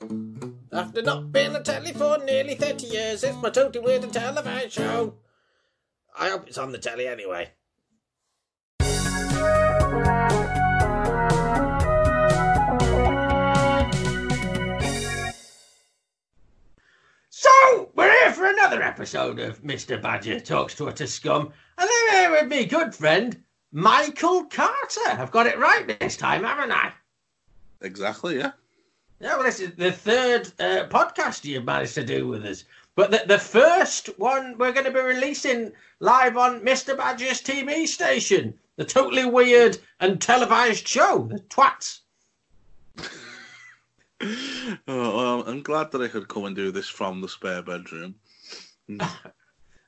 After not being on telly for nearly 30 years, it's my totally weird and televised show. I hope it's on the telly anyway. So, we're here for another episode of Mr. Badger Talks to Utter Scum, and I'm here with me good friend, Michael Carter. I've got it right this time, haven't I? Exactly, yeah. Yeah, well, this is the third uh, podcast you've managed to do with us. But the, the first one we're going to be releasing live on Mr. Badger's TV station, the totally weird and televised show, the Twats. Oh, well, I'm glad that I could come and do this from the spare bedroom.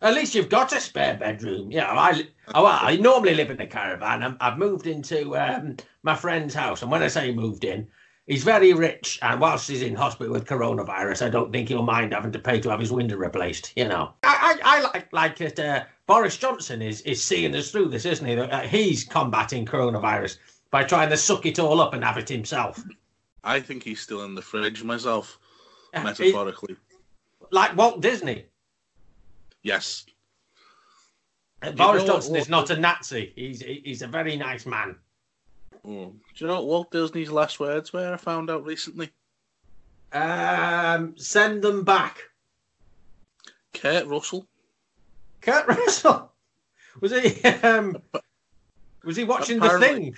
At least you've got a spare bedroom. Yeah, I, oh, I normally live in a caravan. I'm, I've moved into um, my friend's house, and when I say moved in, he's very rich, and whilst he's in hospital with coronavirus, I don't think he'll mind having to pay to have his window replaced. You know, I, I, I like like that. Uh, Boris Johnson is is seeing us through this, isn't he? Uh, he's combating coronavirus by trying to suck it all up and have it himself. I think he's still in the fridge myself, he- metaphorically. like Walt Disney. Yes. Uh, Boris Johnson is not a Nazi. He's he's a very nice man. Mm. Do you know what Walt Disney's last words were? I found out recently. Um, send them back. Kurt Russell. Kurt Russell. Was he um was he watching the thing?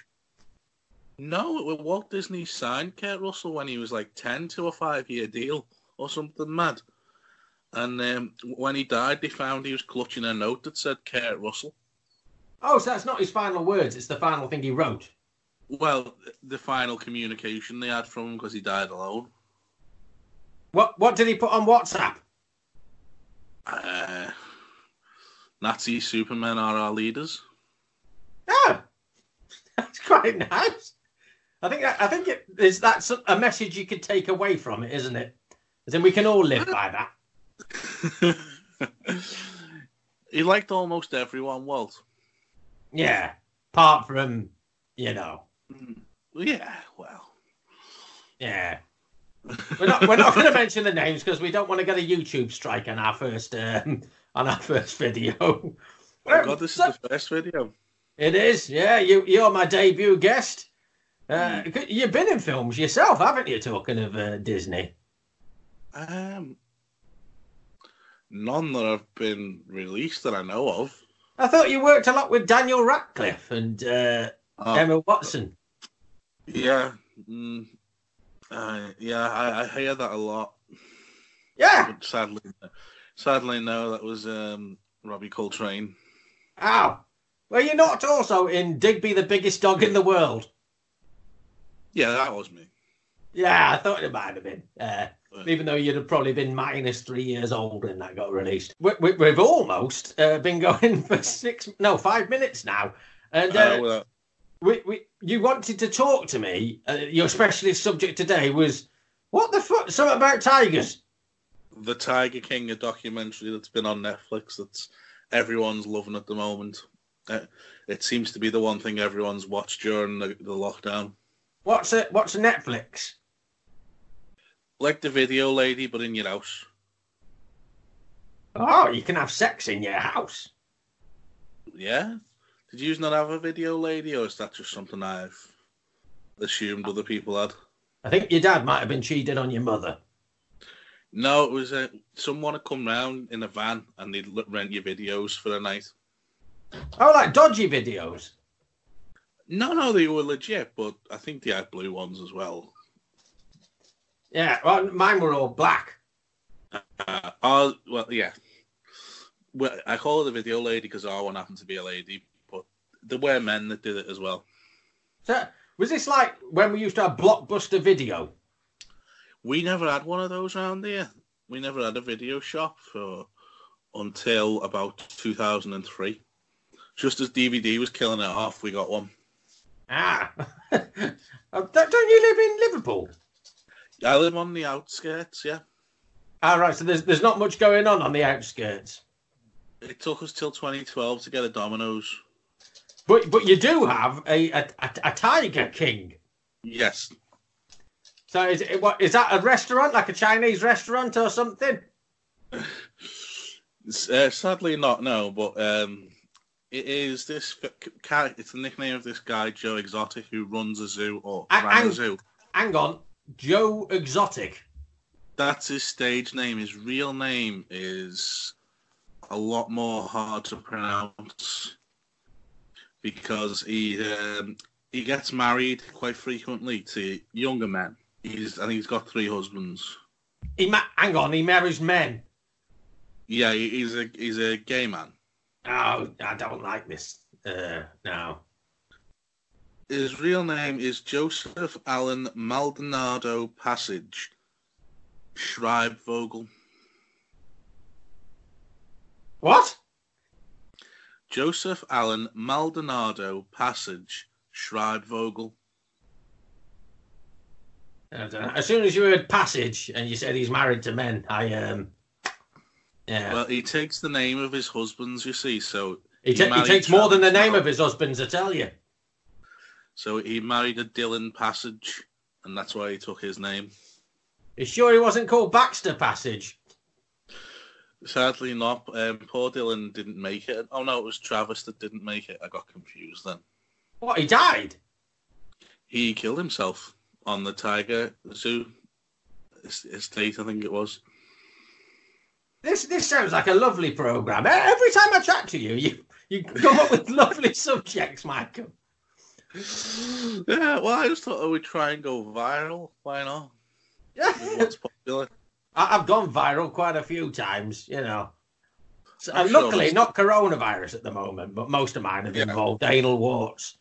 No, well, Walt Disney signed Kurt Russell when he was like 10 to a five year deal or something mad. And um, when he died, they found he was clutching a note that said Kurt Russell. Oh, so that's not his final words, it's the final thing he wrote. Well, the final communication they had from him because he died alone. What what did he put on WhatsApp? Uh, Nazi supermen are our leaders. Oh, that's quite nice. I think I think it is that's a message you could take away from it, isn't it? As in we can all live by that. he liked almost everyone, Walt. Yeah. Apart from, you know, Yeah, well. yeah. We're not we're not going to mention the names because we don't want to get a YouTube strike on our first um, on our first video. Oh God, this So- is the first video. It is, yeah. You you're my debut guest. Uh, You've been in films yourself, haven't you? Talking of uh, Disney. Um, none that have been released that I know of. I thought you worked a lot with Daniel Radcliffe and uh, Uh, Emma Watson. Yeah, mm, uh, yeah, I, I hear that a lot. Yeah. But sadly, sadly, no, that was um, Robbie Coltrane. Ow. Well, you're not also in Digby, the biggest dog in the world. Yeah, that was me. Yeah, I thought it might have been. Uh, even though you'd have probably been minus three years old when that got released. We, we, we've almost uh, been going for six, no, five minutes now. And uh, Uh, well, we, we, you wanted to talk to me. Uh, your specialist subject today was what the fuck? Something about tigers. the Tiger King, a documentary that's been on Netflix that's everyone's loving at the moment. Uh, it seems to be the one thing everyone's watched during the, the lockdown. What's it? what's a Netflix? Like the video lady, but in your house. Oh, you can have sex in your house. Yeah? Did you not have a video lady, or is that just something I've assumed other people had? I think your dad might have been cheating on your mother. No, it was uh, someone had come round in a van and they'd rent your videos for the night. Oh, like dodgy videos. No, no, they were legit, but I think they had blue ones as well. Yeah, well, mine were all black. Uh, oh, well, yeah. Well, I call her the video lady because our one happened to be a lady, there were men that did it as well. So, was this like when we used to have Blockbuster Video? We never had one of those around here. We never had a video shop for until about 2003. Just as DVD was killing it off, we got one. Ah, Uh, don't don't you live in Liverpool? I live on the outskirts, yeah. All right, so there's there's not much going on on the outskirts, It took us till 2012 to get a Domino's. But but you do have a a, a, Tiger King. Yes. So is it what is that a restaurant like a Chinese restaurant or something? Uh, sadly, not no, but um, it is this character. It's the nickname of this guy, Joe Exotic, who runs a zoo or I- ran I'm- a zoo. Hang on, Joe Exotic. That's his stage name. His real name is a lot more hard to pronounce because he um, he gets married quite frequently to younger men. He's I think he's got three husbands. He ma- hang on, he marries men. Yeah, he's a he's a gay man. Oh, I don't like this. Uh, no. His real name is Joseph Allen Maldonado Passage Schreibvogel. What? Joseph Allen Maldonado Passage Schreibvogel. As soon as you heard passage and you said he's married to men, I um, yeah. Well, he takes the name of his husbands, you see. So he, ta- he takes more than the name of his husbands, I tell you. So he married a Dillon Passage, and that's why he took his name. You sure he wasn't called Baxter Passage? Sadly, not. Um, poor Dylan didn't make it. Oh no, it was Travis that didn't make it. I got confused then. What? He died? He killed himself on the Tiger Zoo es- estate, I think it was. This this sounds like a lovely program. Every time I chat to you, you you come up with lovely subjects, Michael. Yeah, well, I just thought I would try and go viral. Why not? With What's popular? I- I've gone viral quite a few times, you know. So, and sure luckily, not coronavirus at the moment, but most of mine have Yeah. involved anal warts.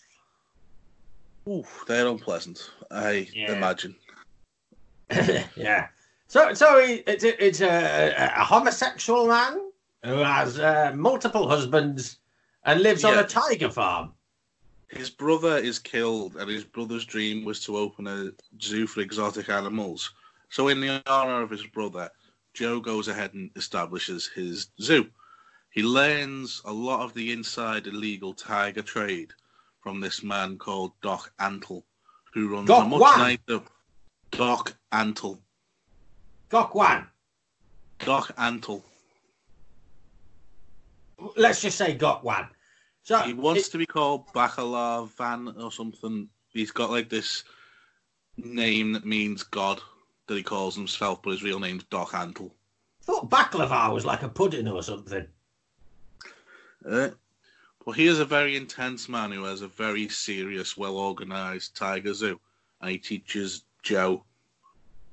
Ooh, they're unpleasant. I Yeah. imagine. yeah. So, so he, it's a, it's a, a homosexual man who has uh, multiple husbands and lives on a tiger farm. His brother is killed, and his brother's dream was to open a zoo for exotic animals. So, in the honor of his brother, Joe goes ahead and establishes his zoo. He learns a lot of the inside illegal tiger trade from this man called Doc Antle, who runs Doc a much Wan? nicer. Doc Antle. Doc Gokwan. Doc Antle. Let's just say Doc Gokwan. So He wants it- to be called Bacala Van or something. He's got like this name that means God that he calls himself, but his real name's Doc Antle. I thought baklava was like a pudding or something. Uh, but he is a very intense man who has a very serious, well organized tiger zoo, and he teaches Joe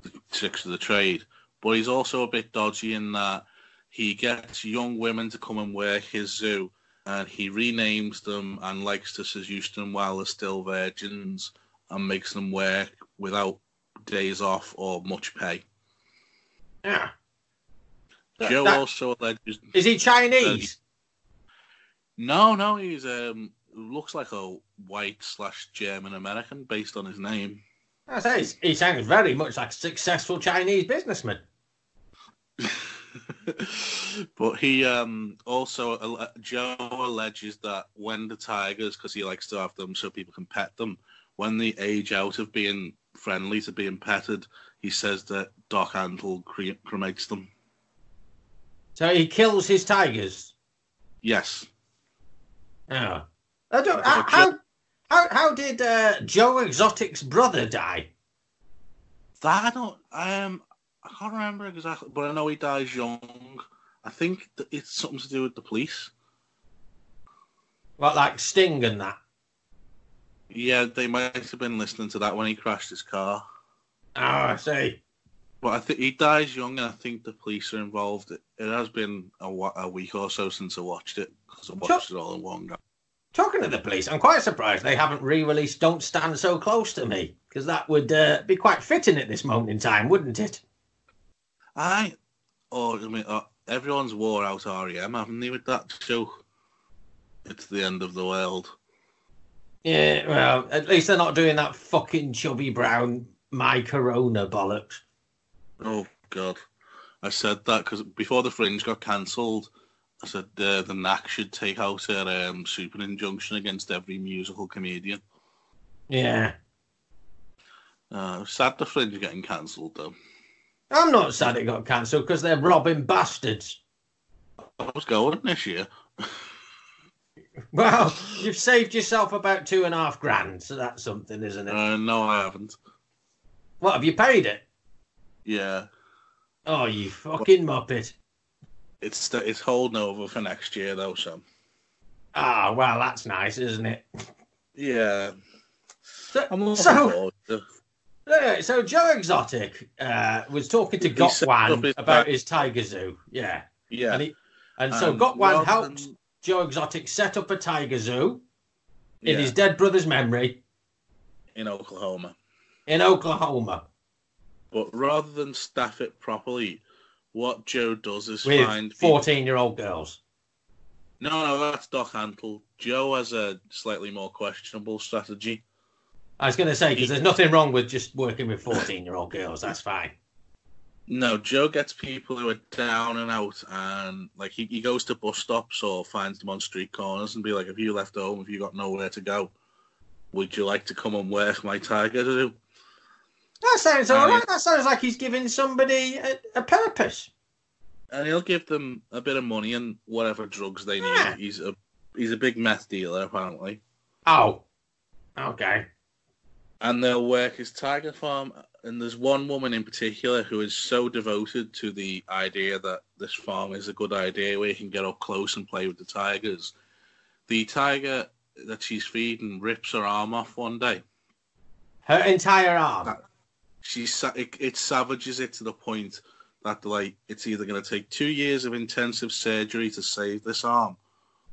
the tricks of the trade. But he's also a bit dodgy in that he gets young women to come and work his zoo, and he renames them and likes to seduce them while they're still virgins, and makes them work without days off or much pay. Yeah. Joe that- also alleges is he Chinese? No, no, he's um looks like a white slash German American based on his name. I say he's- he sounds very much like a successful Chinese businessman. but he um also alle- Joe alleges that when the tigers, because he likes to have them so people can pet them, when they age out of being friendly to being petted, he says that Doc Antle cre- cremates them. So he kills his tigers. Yes. Oh. I don't, But how, how, how, how did uh, Joe Exotic's brother die? That I don't um I can't remember exactly, but I know he dies young. I think that it's something to do with the police. What, like Sting and that? Yeah, they might have been listening to that when he crashed his car. Oh, I see. But I think he dies young, and I think the police are involved. It, it has been a, wa- a week or so since I watched it because I watched it all in one go. Talking to the police, I'm quite surprised they haven't re-released "Don't Stand So Close to Me" because that would uh, be quite fitting at this moment in time, wouldn't it? I, oh, I mean, uh, everyone's wore out REM, haven't they, with that show? It's the end of the world. Yeah, well, at least they're not doing that fucking chubby brown my Corona bollocks. Oh God, I said that because before the Fringe got cancelled, I said uh, the Knack should take out a um, super injunction against every musical comedian. Yeah, Uh, sad the fringe getting cancelled though. I'm not sad it got cancelled because they're robbing bastards. I was going this year. Well, you've saved yourself about two and a half grand, so that's something, isn't it? Uh, no, I haven't. what have you paid it? Yeah, Oh, you fucking muppet! it's it's holding over for next year though. So Ah, well, that's nice, isn't it? yeah, So, I'm looking so, forward to- so Joe Exotic uh, was talking to Gotwan his about his tiger zoo. Yeah, yeah. and he and so and Gotwan helped than- Joe Exotic set up a tiger zoo in his dead brother's memory in Oklahoma. in Oklahoma But rather than staff it properly, what Joe does is with find fourteen-year-old girls. No, no, that's Doc Antle. Joe has a slightly more questionable strategy. I was going to say because there's nothing wrong with just working with fourteen-year-old girls. That's fine. No, Joe gets people who are down and out, and like he, he goes to bus stops or finds them on street corners and be like, "Have you left home? Have you got nowhere to go? Would you like to come and work my tiger zoo?" That sounds all right. That sounds like he's giving somebody a, a purpose. And he'll give them a bit of money and whatever drugs they need. Yeah. He's a he's a big meth dealer apparently, Oh, okay. and they'll work his tiger farm. And there's one woman in particular who is so devoted to the idea that this farm is a good idea where you can get up close and play with the tigers. The tiger that she's feeding rips her arm off one day. Her entire arm. That- She sa- it, it savages it to the point that like it's either going to take two years of intensive surgery to save this arm,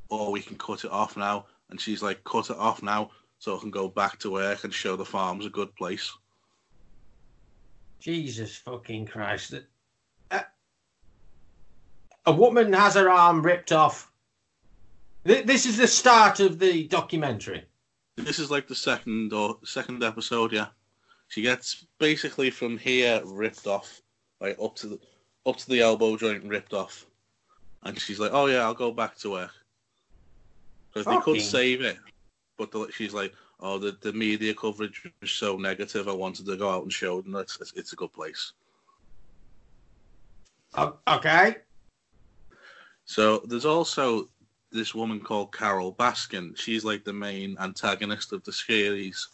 or we can cut it off now. And she's like, cut it off now so I can go back to work and show the farm's a good place. Jesus fucking Christ. Uh, a woman has her arm ripped off. This is the start of the documentary. This is like the second or second episode, yeah. She gets basically from here ripped off, like up to the up to the elbow joint ripped off, and she's like, "Oh yeah, I'll go back to work." Because they could save it, but the, she's like, "Oh, the, the media coverage was so negative. I wanted to go out and show them that it's, it's a good place." Okay. So there's also this woman called Carole Baskin. She's like the main antagonist of the series.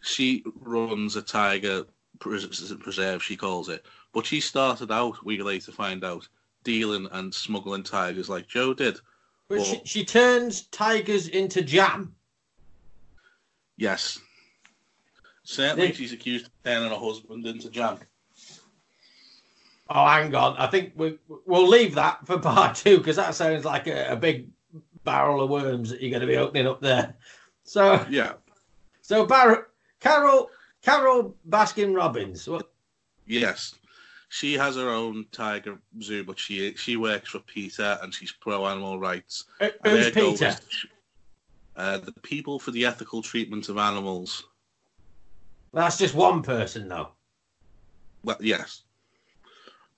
She runs a tiger preserve, she calls it. But she started out, we later find out, dealing and smuggling tigers like Joe did. But she, she turns tigers into jam. Yes. Certainly They- she's accused of turning her husband into jam. Oh, hang on. I think we, we'll leave that for part two because that sounds like a, a big barrel of worms that you're going to be opening up there. So, Yeah. so Bar- Carole Carole Baskin Robbins. What, Yes. She has her own tiger zoo, but she she works for PETA and she's pro animal rights. who- And who's Peter? is to- Uh, the people for the ethical treatment of animals. That's just one person, though. Well, yes,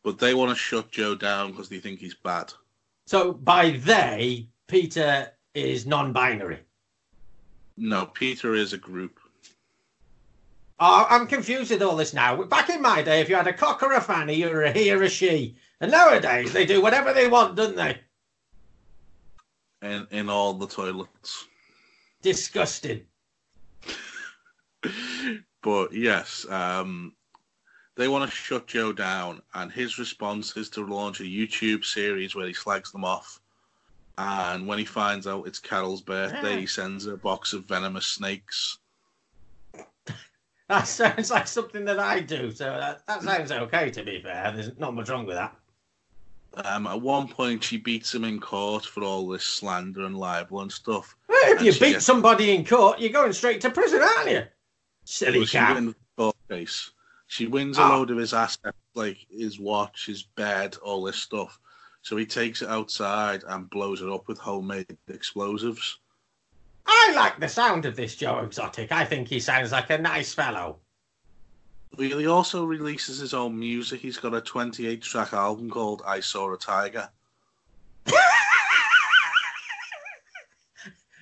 but they want to shut Joe down because they think he's bad. So by they, Peter is non-binary. No, PETA is a group. Oh, I'm confused with all this now. Back in my day, if you had a cock or a fanny, you were a he or a she. And nowadays, they do whatever they want, don't they? In in all the toilets. Disgusting. but yes, um, they want to shut Joe down, and his response is to launch a YouTube series where he slags them off. And when he finds out it's Carole's birthday, Yeah. he sends her a box of venomous snakes. That sounds like something that I do. So that, that sounds okay, to be fair. There's not much wrong with that. Um, at one point, she beats him in court for all this slander and libel and stuff. If you she beat somebody in court, you're going straight to prison, aren't you? Silly Well, she cat. wins court case. She wins a Ah. load of his assets, like his watch, his bed, all this stuff. So he takes it outside and blows it up with homemade explosives. I like the sound of this Joe Exotic. I think he sounds like a nice fellow. He also releases his own music. He's got a 28 track album called I Saw a Tiger.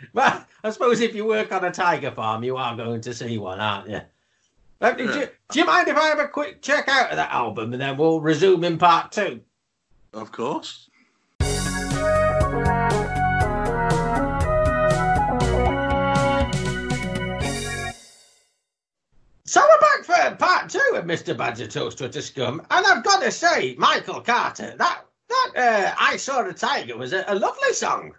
Well, I suppose if you work on a tiger farm, you are going to see one, aren't you? Do, you, do you mind if I have a quick check out of that album and then we'll resume in part two? Of course. So we're back for part two of Mr. Badger Talks to Utter Scum, and I've got to say, Michael Carter, that that uh, I Saw a Tiger was a, a lovely song.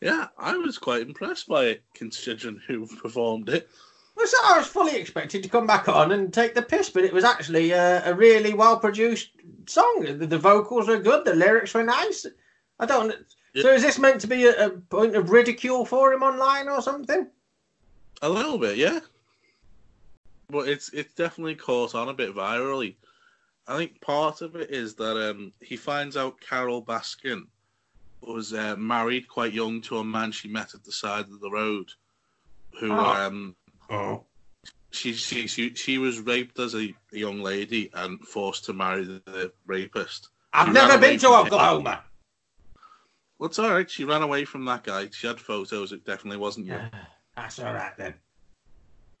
Yeah, I was quite impressed by it, considering who performed it. Well, so I was fully expected to come back on and take the piss, but it was actually a, a really well produced song. The, the, vocals were good, the lyrics were nice. I don't. Yeah. So is this meant to be a, a point of ridicule for him online or something? A little bit, yeah. But it's it's definitely caught on a bit virally. I think part of it is that um, he finds out Carole Baskin was uh, married quite young to a man she met at the side of the road, who Oh. um, Oh. she, she she she was raped as a, a young lady and forced to marry the, the rapist. I've She never been to from him. Oklahoma. Well, it's all right. She ran away from that guy. She had photos. It definitely wasn't you. Yeah, that's all right then.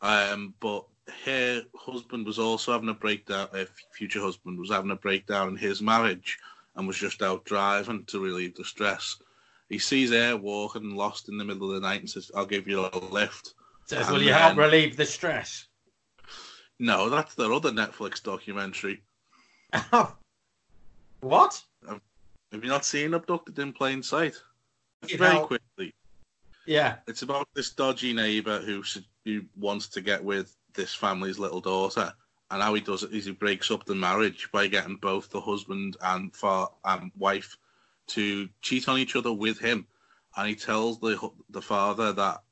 Um, but her husband was also having a breakdown. Her future husband was having a breakdown in his marriage and was just out driving to relieve the stress. He sees her walking lost in the middle of the night and says, "I'll give you a lift." Says, And will you help relieve the stress? No, that's their other Netflix documentary. what? Have you not seen Abducted in Plain Sight? You Very know- quickly, Yeah. it's about this dodgy neighbour who who wants to get with this family's little daughter, and how he does it is he breaks up the marriage by getting both the husband and fa- um, wife to cheat on each other with him, and he tells the the father that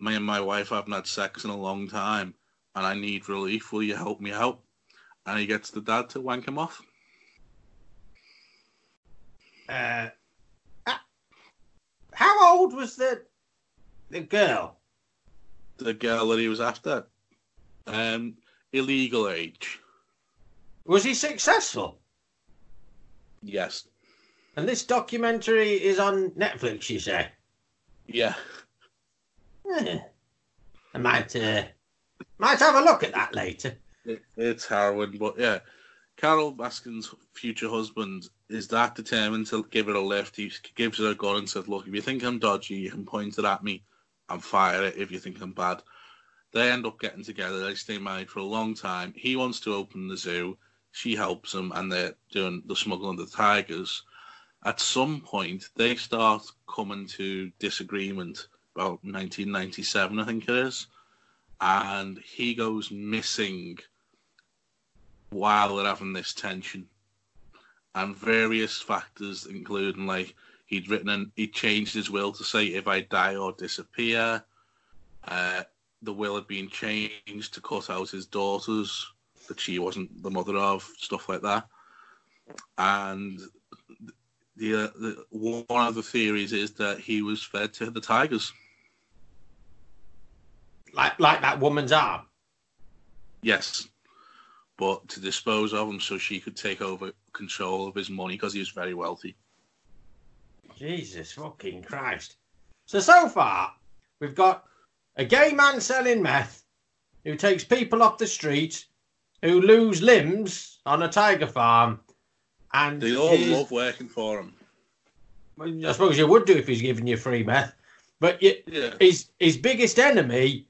me and my wife haven't had sex in a long time, and I need relief. Will you help me out? And he gets the dad to wank him off. Uh, uh, how old was the the girl? The girl that he was after, um, illegal age. Was he successful? Yes. And this documentary is on Netflix, you say? Yeah. Eh, I might uh, might have a look at that later. It, it's harrowing, but yeah. Carole Baskin's future husband is that determined to give her a lift. He gives her a gun and says, Look, if you think I'm dodgy, you can point it at me and fire it if you think I'm bad. They end up getting together. They stay married for a long time. He wants to open the zoo. She helps him, and they're doing the smuggling of the tigers. At some point, they start coming to disagreement about 1997, I think it is. And he goes missing while they're having this tension. And various factors, including like he'd written and he changed his will to say if I die or disappear. Uh, the will had been changed to cut out his daughters that she wasn't the mother of, stuff like that. And the, uh, the one of the theories is that he was fed to the tigers. Like like that woman's arm. Yes, but to dispose of him so she could take over control of his money because he was very wealthy. Jesus fucking Christ. So, so far, we've got a gay man selling meth who takes people off the street who lose limbs on a tiger farm. And They all his- love working for him. I suppose you would do if he's giving you free meth. But y Yeah. his, his biggest enemy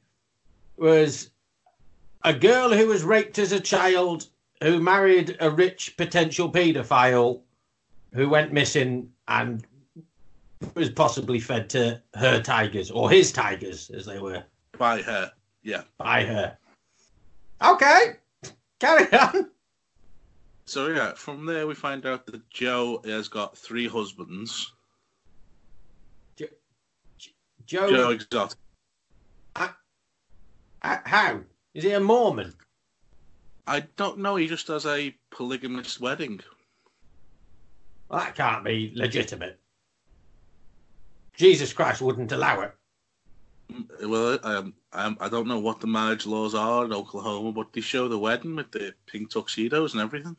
was a girl who was raped as a child who married a rich potential paedophile who went missing and was possibly fed to her tigers or his tigers as they were By her. Yeah. by her. Okay, carry on. So yeah, from there we find out that Joe has got three husbands. Joe, Joe Exotic. how? Is he a Mormon? I don't know. He just has a polygamous wedding. Well, that can't be legitimate. Jesus Christ wouldn't allow it. Well, um, I don't know what the marriage laws are in Oklahoma, but they show the wedding with the pink tuxedos and everything.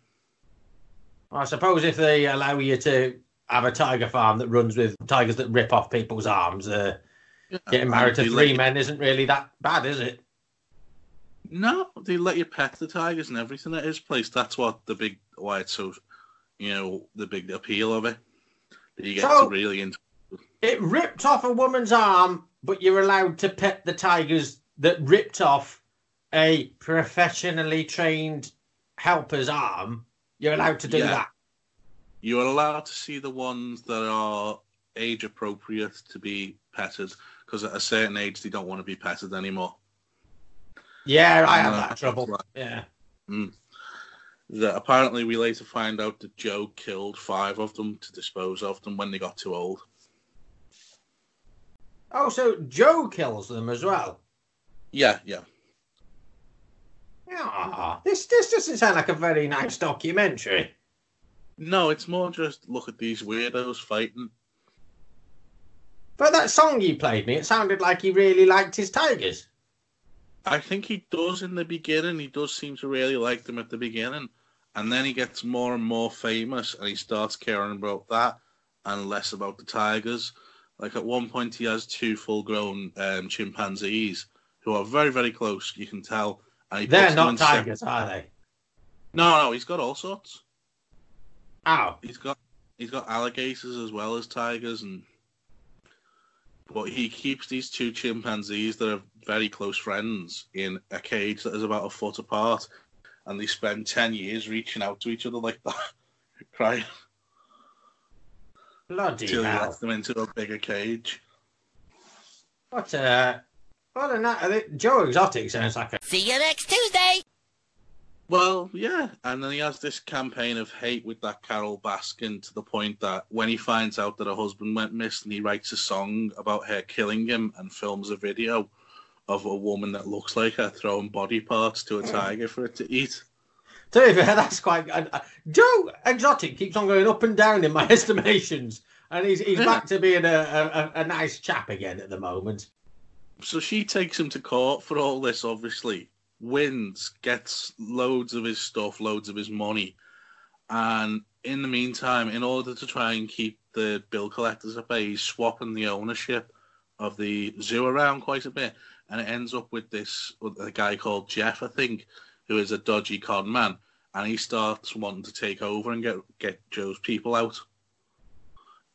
I suppose if they allow you to have a tiger farm that runs with tigers that rip off people's arms, uh, Yeah. getting married to three let- men isn't really that bad, is it? No, they let you pet the tigers and everything at his place. That's what the big why it's so, you know, the big appeal of it. That you get So- to really into. It ripped off a woman's arm, but you're allowed to pet the tigers that ripped off a professionally trained helper's arm. You're allowed to do Yeah. that. You are allowed to see the ones that are age appropriate to be petted because at a certain age they don't want to be petted anymore. Yeah, I have that trouble. Yeah. Mm. That apparently we later find out that Joe killed five of them to dispose of them when they got too old. Oh, so Joe kills them as well. Yeah, yeah. Ah, this this doesn't sound like a very nice documentary. No, it's more just look at these weirdos fighting. But that song you played me, it sounded like he really liked his tigers. I think he does in the beginning. He does seem to really like them at the beginning, and then he gets more and more famous, and he starts caring about that and less about the tigers. Like at one point, he has two full-grown um, chimpanzees who are very, very close. You can tell. They're not tigers, are they? No, no, he's got all sorts. Ow. He's got he's got alligators as well as tigers, and but he keeps these two chimpanzees that are very close friends in a cage that is about a foot apart, and they spend ten years reaching out to each other like that, crying Bloody till he hell. lets them into a bigger cage. What a. What a night. Joe Exotic sounds like a. See you next Tuesday. Well, yeah, and then he has this campaign of hate with that Carole Baskin to the point that when he finds out that her husband went missing, he writes a song about her killing him and films a video of a woman that looks like her throwing body parts to a tiger for it to eat. To be fair, that's quite. Uh, Joe Exotic keeps on going up and down in my estimations. And he's, he's back to being a, a- a nice chap again at the moment. So she takes him to court for all this, obviously. Wins, gets loads of his stuff, loads of his money. And in the meantime, in order to try and keep the bill collectors at bay, he's swapping the ownership of the zoo around quite a bit. And it ends up with this a guy called Jeff, I think, who is a dodgy con man. And he starts wanting to take over and get get Joe's people out.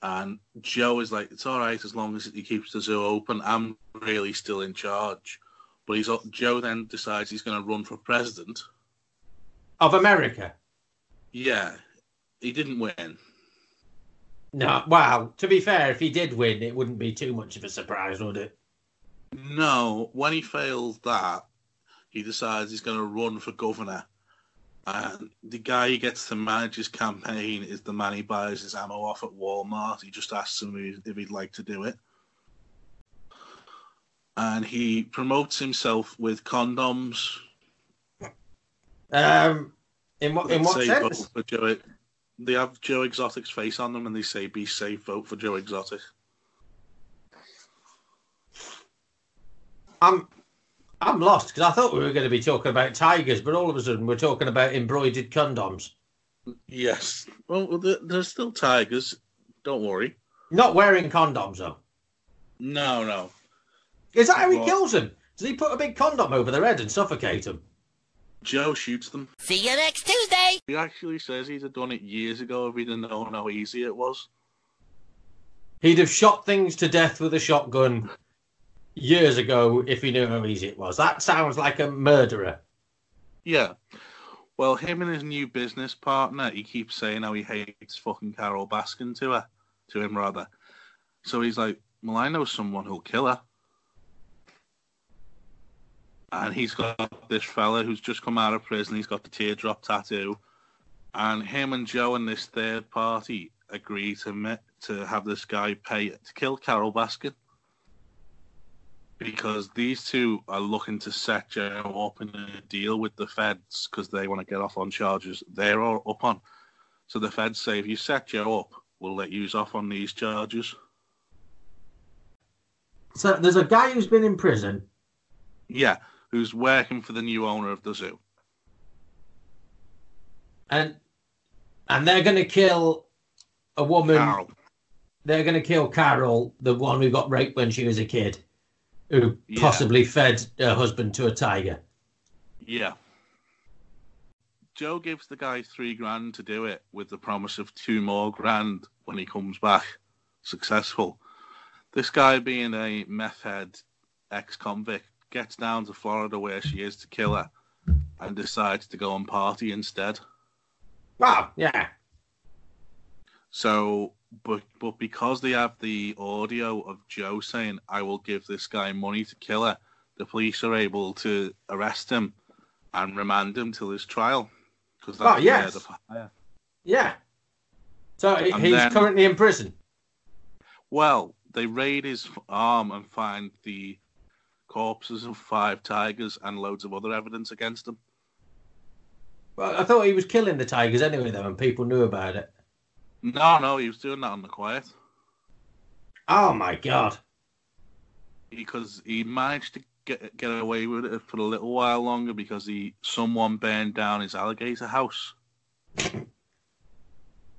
And Joe is like, it's all right as long as he keeps the zoo open. I'm really still in charge. But he's Joe then decides he's going to run for president. Of America. Yeah, he didn't win. No, well, to be fair, if he did win, it wouldn't be too much of a surprise, would it? No, when he fails that, he decides he's going to run for governor. And the guy he gets to manage his campaign is the man he buys his ammo off at Walmart. He just asks him if he'd like to do it. And he promotes himself with condoms. Um, in what in what say sense? vote for Joe. They have Joe Exotic's face on them and they say, be safe, vote for Joe Exotic. I'm I'm lost because I thought we were going to be talking about tigers, but all of a sudden we're talking about embroidered condoms. Yes. Well, well, there- there's still tigers. Don't worry. Not wearing condoms though. No, no. Is that how he What? kills them? Does he put a big condom over their head and suffocate them? Joe shoots them. See you next Tuesday. He actually says he'd have done it years ago if he didn't know how easy it was. He'd have shot things to death with a shotgun years ago if he knew how easy it was. That sounds like a murderer. Yeah. Well, him and his new business partner, he keeps saying how he hates fucking Carole Baskin to her, to him rather. So he's like, "Well, I know someone who'll kill her." And he's got this fella who's just come out of prison. He's got the teardrop tattoo, and him and Joe and this third party agree to me- to have this guy pay to kill Carole Baskin because these two are looking to set Joe up in a deal with the feds because they want to get off on charges they're all up on. So the feds say, if you set Joe up, we'll let you off on these charges. So there's a guy who's been in prison. Yeah, who's working for the new owner of the zoo. and and they're going to kill a woman. Carole. They're going to kill Carole, the one who got raped when she was a kid, who Yeah. possibly fed her husband to a tiger. Yeah. Joe gives the guy three grand to do it with the promise of two more grand when he comes back successful. This guy, being a meth head ex convict, gets down to Florida where she is to kill her and decides to go and party instead. Wow, yeah. So, but but because they have the audio of Joe saying, "I will give this guy money to kill her," the police are able to arrest him and remand him till his trial. Because Oh, yes. Yeah. So And he's then- currently in prison. Well, they raid his arm and find the corpses of five tigers and loads of other evidence against him. Well, I thought he was killing the tigers anyway, though, and people knew about it. No, no, he was doing that on the quiet Oh my god. because he managed to get get away with it for a little while longer because he someone burned down his alligator house.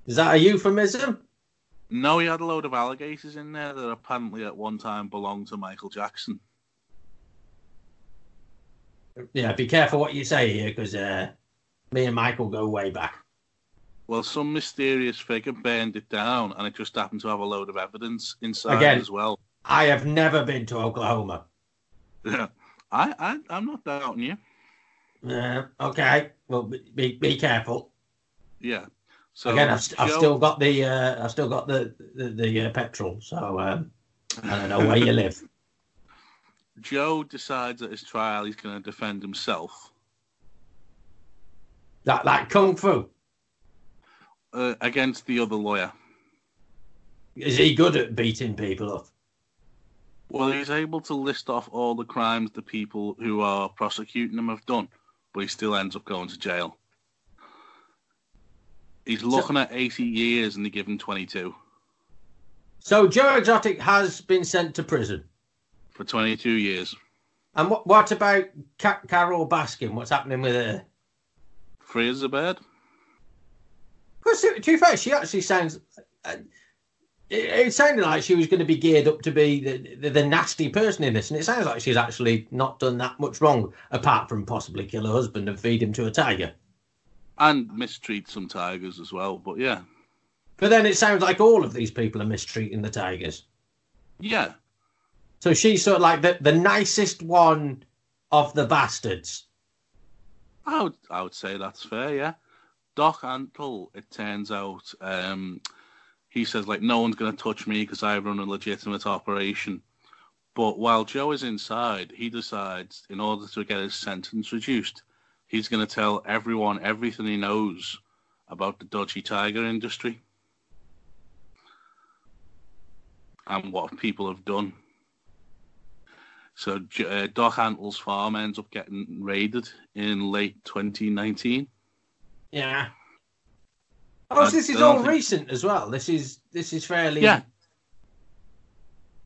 Is that a euphemism? No, he had a load of alligators in there that apparently at one time belonged to Michael Jackson. Yeah, be careful what you say here, because uh, me and Michael go way back. Well, some mysterious figure burned it down, and it just happened to have a load of evidence inside Again. as well. I have never been to Oklahoma. Yeah, I, I, I'm not doubting you. Uh, okay, well, be, be, careful. Yeah. So Again, I've, st- I've still got the uh, I've still got the the, the uh, petrol, so um, I don't know where you live. Joe decides at his trial he's going to defend himself That like kung fu. Uh, against the other lawyer. Is he good at beating people up? Well, he's able to list off all the crimes the people who are prosecuting him have done, but he still ends up going to jail. He's looking at 80 years and they give him 22 So Joe Exotic has been sent to prison. for 22 years. And what what about Ca- Carole Baskin? What's happening with her? Free as a bird. To to be fair, she actually sounds. Uh, it, it sounded like she was going to be geared up to be the, the, the nasty person in this, and it sounds like she's actually not done that much wrong, apart from possibly kill her husband and feed him to a tiger. And mistreat some tigers as well. But yeah. But then it sounds like all of these people are mistreating the tigers. Yeah. So she's sort of like the, the nicest one of the bastards. I would, I would say that's fair, yeah. Doc Antle, it turns out, um, he says, like, no one's going to touch me because I run a legitimate operation. But while Joe is inside, he decides, in order to get his sentence reduced, he's going to tell everyone everything he knows about the dodgy tiger industry and what people have done. So uh, Doc Antle's farm ends up getting raided in late 2019. Yeah. Oh, so this is all think- recent as well. This is this is fairly. Yeah.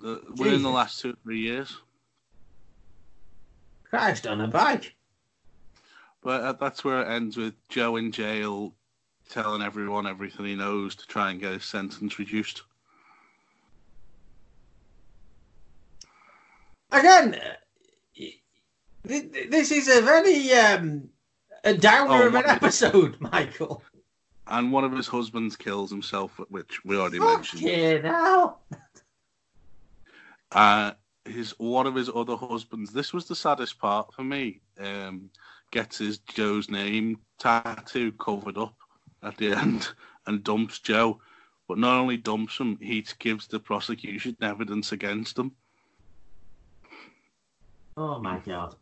Uh, within the last two three years. Christ on a bike. But uh, that's where it ends with Joe in jail telling everyone everything he knows to try and get his sentence reduced. Again, uh, th- th- this is a very um, a downer Oh, of an episode, Michael. And one of his husbands kills himself, which we already Fuck mentioned. you now. Uh, his one of his other husbands. This was the saddest part for me. Um, gets his Joe's name tattoo covered up at the end and dumps Joe. But not only dumps him, he gives the prosecution evidence against him. Oh my god.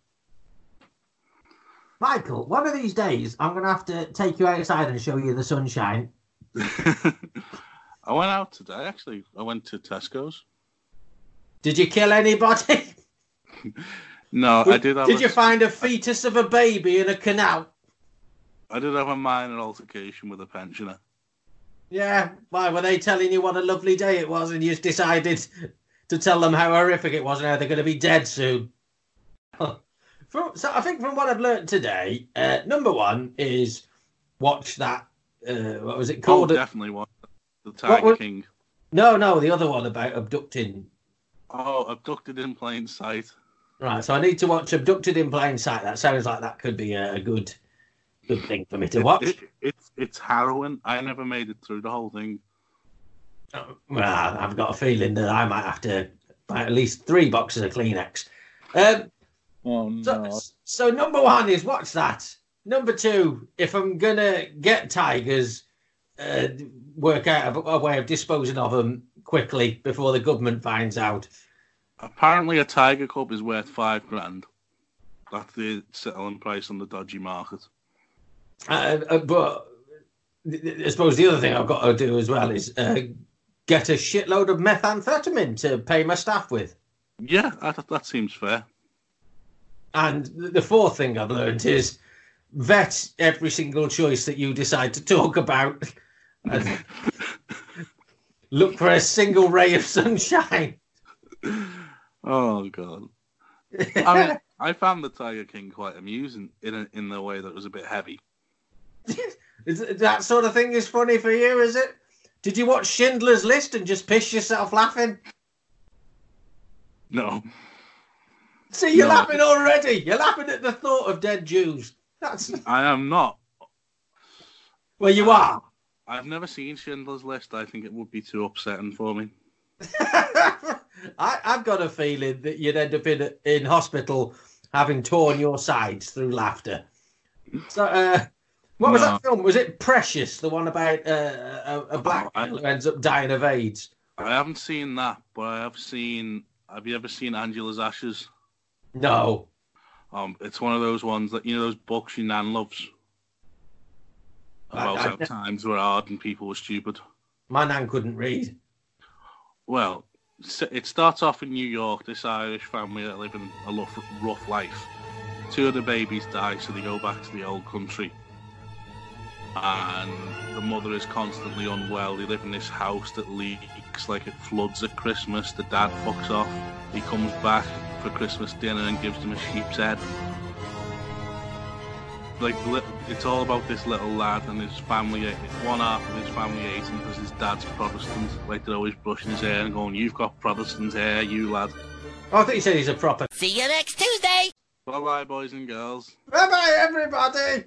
Michael, one of these days I'm gonna have to take you outside and show you the sunshine. I went out today. Actually, I went to Tesco's. Did you kill anybody? No, I did have. Did a, you find a fetus of a baby in a canal? I did have a minor altercation with a pensioner. Yeah. Why were they telling you what a lovely day it was, and you just decided to tell them how horrific it was and how they're going to be dead soon? so I think from what I've learned today, uh, number one is watch that. Uh, what was it called? Oh, called? definitely was the Tiger was- King. no, no, the other one about abducting. Oh, abducted in plain sight. Right, so I need to watch Abducted in Plain Sight. That sounds like that could be a, good, good thing for me to watch. It, it, it's it's harrowing. I never made it through the whole thing. Well, I've got a feeling that I might have to buy at least three boxes of Kleenex. Um, Oh so, so number one is watch that. Number two, if I'm gonna get tigers, uh, work out a, a way of disposing of them quickly before the government finds out. Apparently, a tiger cub is worth five grand. That's the selling price on the dodgy market. Uh, uh, but I suppose the other thing I've got to do as well is uh, get a shitload of methamphetamine to pay my staff with. Yeah, that, that seems fair. And the fourth thing I've learned is vet every single choice that you decide to talk about. And look for a single ray of sunshine. Oh god. I mean, I found the Tiger King quite amusing in a, in the way that it was a bit heavy. Is that sort of thing is funny for you, is it? Did you watch Schindler's List and just piss yourself laughing? No, See, you're No. laughing already. You're laughing at the thought of dead Jews. That's I am not. well, you are. I've never seen Schindler's List. I think it would be too upsetting for me. I, I've got a feeling that you'd end up in in hospital having torn your sides through laughter. So, uh, what was No. that film? Was it Precious, the one about uh, a, a black Oh, I- who ends up dying of AIDS? I haven't seen that, but I have seen. Have you ever seen Angela's Ashes? No. Um, it's one of those ones that you know those books your nan loves about I- I- how times were hard and people were stupid. My nan couldn't read. Well, it starts off in New York. This Irish family that live in a rough, rough life. Two of the babies die, so they go back to the old country. And the mother is constantly unwell. They live in this house that leaks, like it floods at Christmas. The dad fucks off. He comes back for Christmas dinner and gives them a sheep's head. Like it's all about this little lad and his family. Eh, one half of his family hates him because his dad's Protestant. Like they're always brushing his hair and going, "You've got Protestant hair, you lad." Oh, I thought you said he's a proper. See you next Tuesday. Bye bye, boys and girls. Bye bye, everybody.